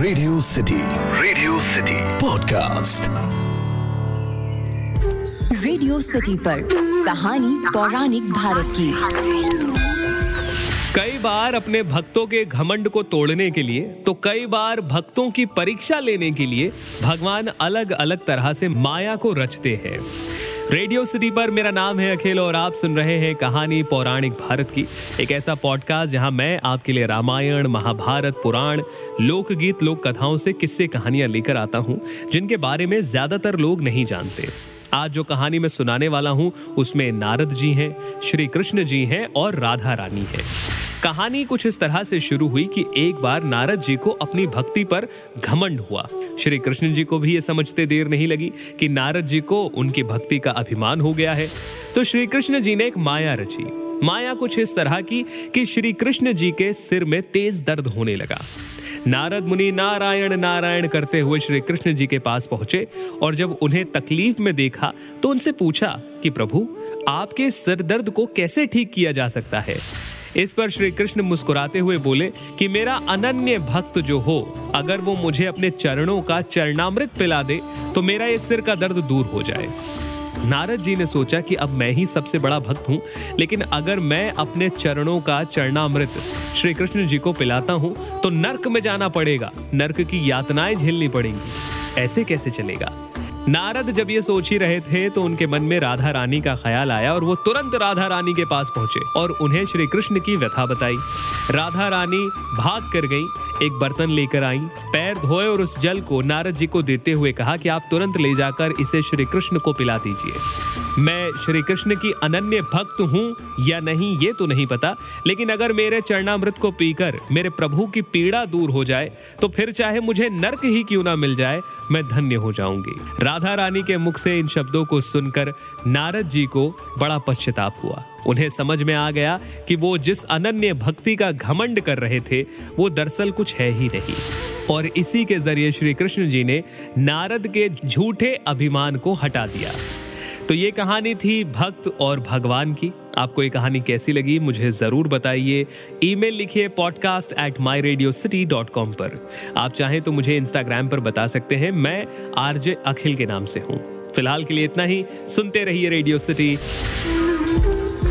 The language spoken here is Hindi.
Radio city radio city podcast radio city पर कहानी पौराणिक भारत की। कई बार अपने भक्तों के घमंड को तोड़ने के लिए तो कई बार भक्तों की परीक्षा लेने के लिए भगवान अलग अलग तरह से माया को रचते हैं। रेडियो सिटी पर मेरा नाम है अखिल और आप सुन रहे हैं कहानी पौराणिक भारत की। एक ऐसा पॉडकास्ट जहाँ मैं आपके लिए रामायण, महाभारत, पुराण, लोकगीत लोक कथाओं से किस्से कहानियाँ लेकर आता हूँ, जिनके बारे में ज़्यादातर लोग नहीं जानते। आज जो कहानी मैं सुनाने वाला हूँ, उसमें नारद जी हैं, श्री कृष्ण जी हैं और राधा रानी है। कहानी कुछ इस तरह से शुरू हुई कि एक बार नारद जी को अपनी भक्ति पर घमंड हुआ। श्री कृष्ण जी को भी ये समझते देर नहीं लगी कि नारद जी को उनकी भक्ति का अभिमान हो गया है। तो श्री कृष्ण जी ने एक माया रची। माया कुछ इस तरह की कि श्री कृष्ण जी के सिर में तेज दर्द होने लगा। नारद मुनि नारायण नारायण करते हुए श्री कृष्ण जी के पास पहुँचे और जब उन्हें तकलीफ़ में देखा तो उनसे पूछा कि प्रभु, आपके सिर दर्द को कैसे ठीक किया जा सकता है? इस पर श्री कृष्ण मुस्कुराते हुए बोले कि मेरा अनन्य भक्त जो हो, अगर वो मुझे अपने चरणों का चरणामृत पिला दे तो मेरा इस सिर का दर्द दूर हो जाए। नारद जी ने सोचा कि अब मैं ही सबसे बड़ा भक्त हूँ, लेकिन अगर मैं अपने चरणों का चरणामृत श्री कृष्ण जी को पिलाता हूँ तो नर्क में जाना पड़ेगा, नर्क की यातनाएँ झेलनी पड़ेंगी। ऐसे कैसे चलेगा? नारद जब ये सोच ही रहे थे तो उनके मन में राधा रानी का ख्याल आया और वो तुरंत राधा रानी के पास पहुँचे और उन्हें श्री कृष्ण की व्यथा बताई। राधा रानी भाग कर गई। एक बर्तन लेकर आई, पैर धोए और उस जल को नारद जी को देते हुए कहा कि आप तुरंत ले जाकर इसे श्री कृष्ण को पिला दीजिए। मैं श्री कृष्ण की अनन्य भक्त हूँ या नहीं, ये तो नहीं पता, लेकिन अगर मेरे चरणामृत को पीकर मेरे प्रभु की पीड़ा दूर हो जाए तो फिर चाहे मुझे नर्क ही क्यों ना मिल जाए, मैं धन्य हो जाऊँगी। राधा रानी के मुख से इन शब्दों को सुनकर नारद जी को बड़ा पश्चाताप हुआ। उन्हें समझ में आ गया कि वो जिस अनन्य भक्ति का घमंड कर रहे थे, वो दरअसल कुछ है ही नहीं। और इसी के ज़रिए श्री कृष्ण जी ने नारद के झूठे अभिमान को हटा दिया। तो ये कहानी थी भक्त और भगवान की। आपको ये कहानी कैसी लगी, मुझे ज़रूर बताइए। ईमेल लिखिए podcast at my radio city dot com पर। आप चाहें तो मुझे इंस्टाग्राम पर बता सकते हैं, मैं आरजे अखिल के नाम से हूँ। फ़िलहाल के लिए इतना ही, सुनते रहिए रेडियो सिटी